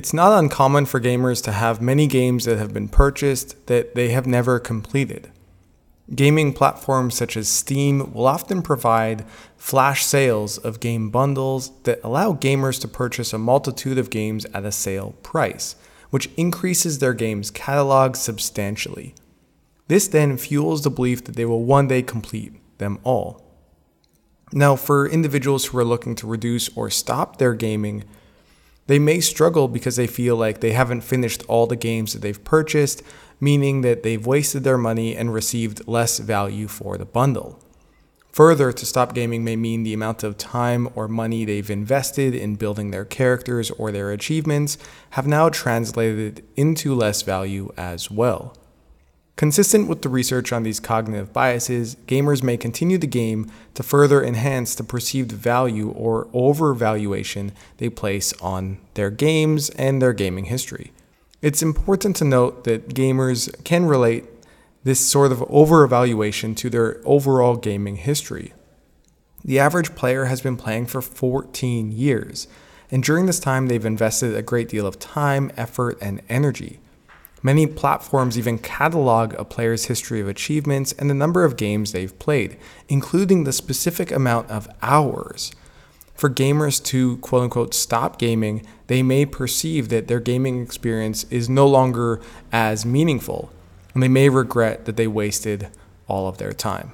It's not uncommon for gamers to have many games that have been purchased that they have never completed. Gaming platforms such as Steam will often provide flash sales of game bundles that allow gamers to purchase a multitude of games at a sale price, which increases their game's catalog substantially. This then fuels the belief that they will one day complete them all. Now, for individuals who are looking to reduce or stop their gaming, they may struggle because they feel like they haven't finished all the games that they've purchased, meaning that they've wasted their money and received less value for the bundle. Further, to stop gaming may mean the amount of time or money they've invested in building their characters or their achievements have now translated into less value as well. Consistent with the research on these cognitive biases, gamers may continue the game to further enhance the perceived value or overvaluation they place on their games and their gaming history. It's important to note that gamers can relate this sort of overevaluation to their overall gaming history. The average player has been playing for 14 years, and during this time, they've invested a great deal of time, effort, and energy. Many platforms even catalog a player's history of achievements and the number of games they've played, including the specific amount of hours. For gamers to quote unquote stop gaming, they may perceive that their gaming experience is no longer as meaningful, and they may regret that they wasted all of their time.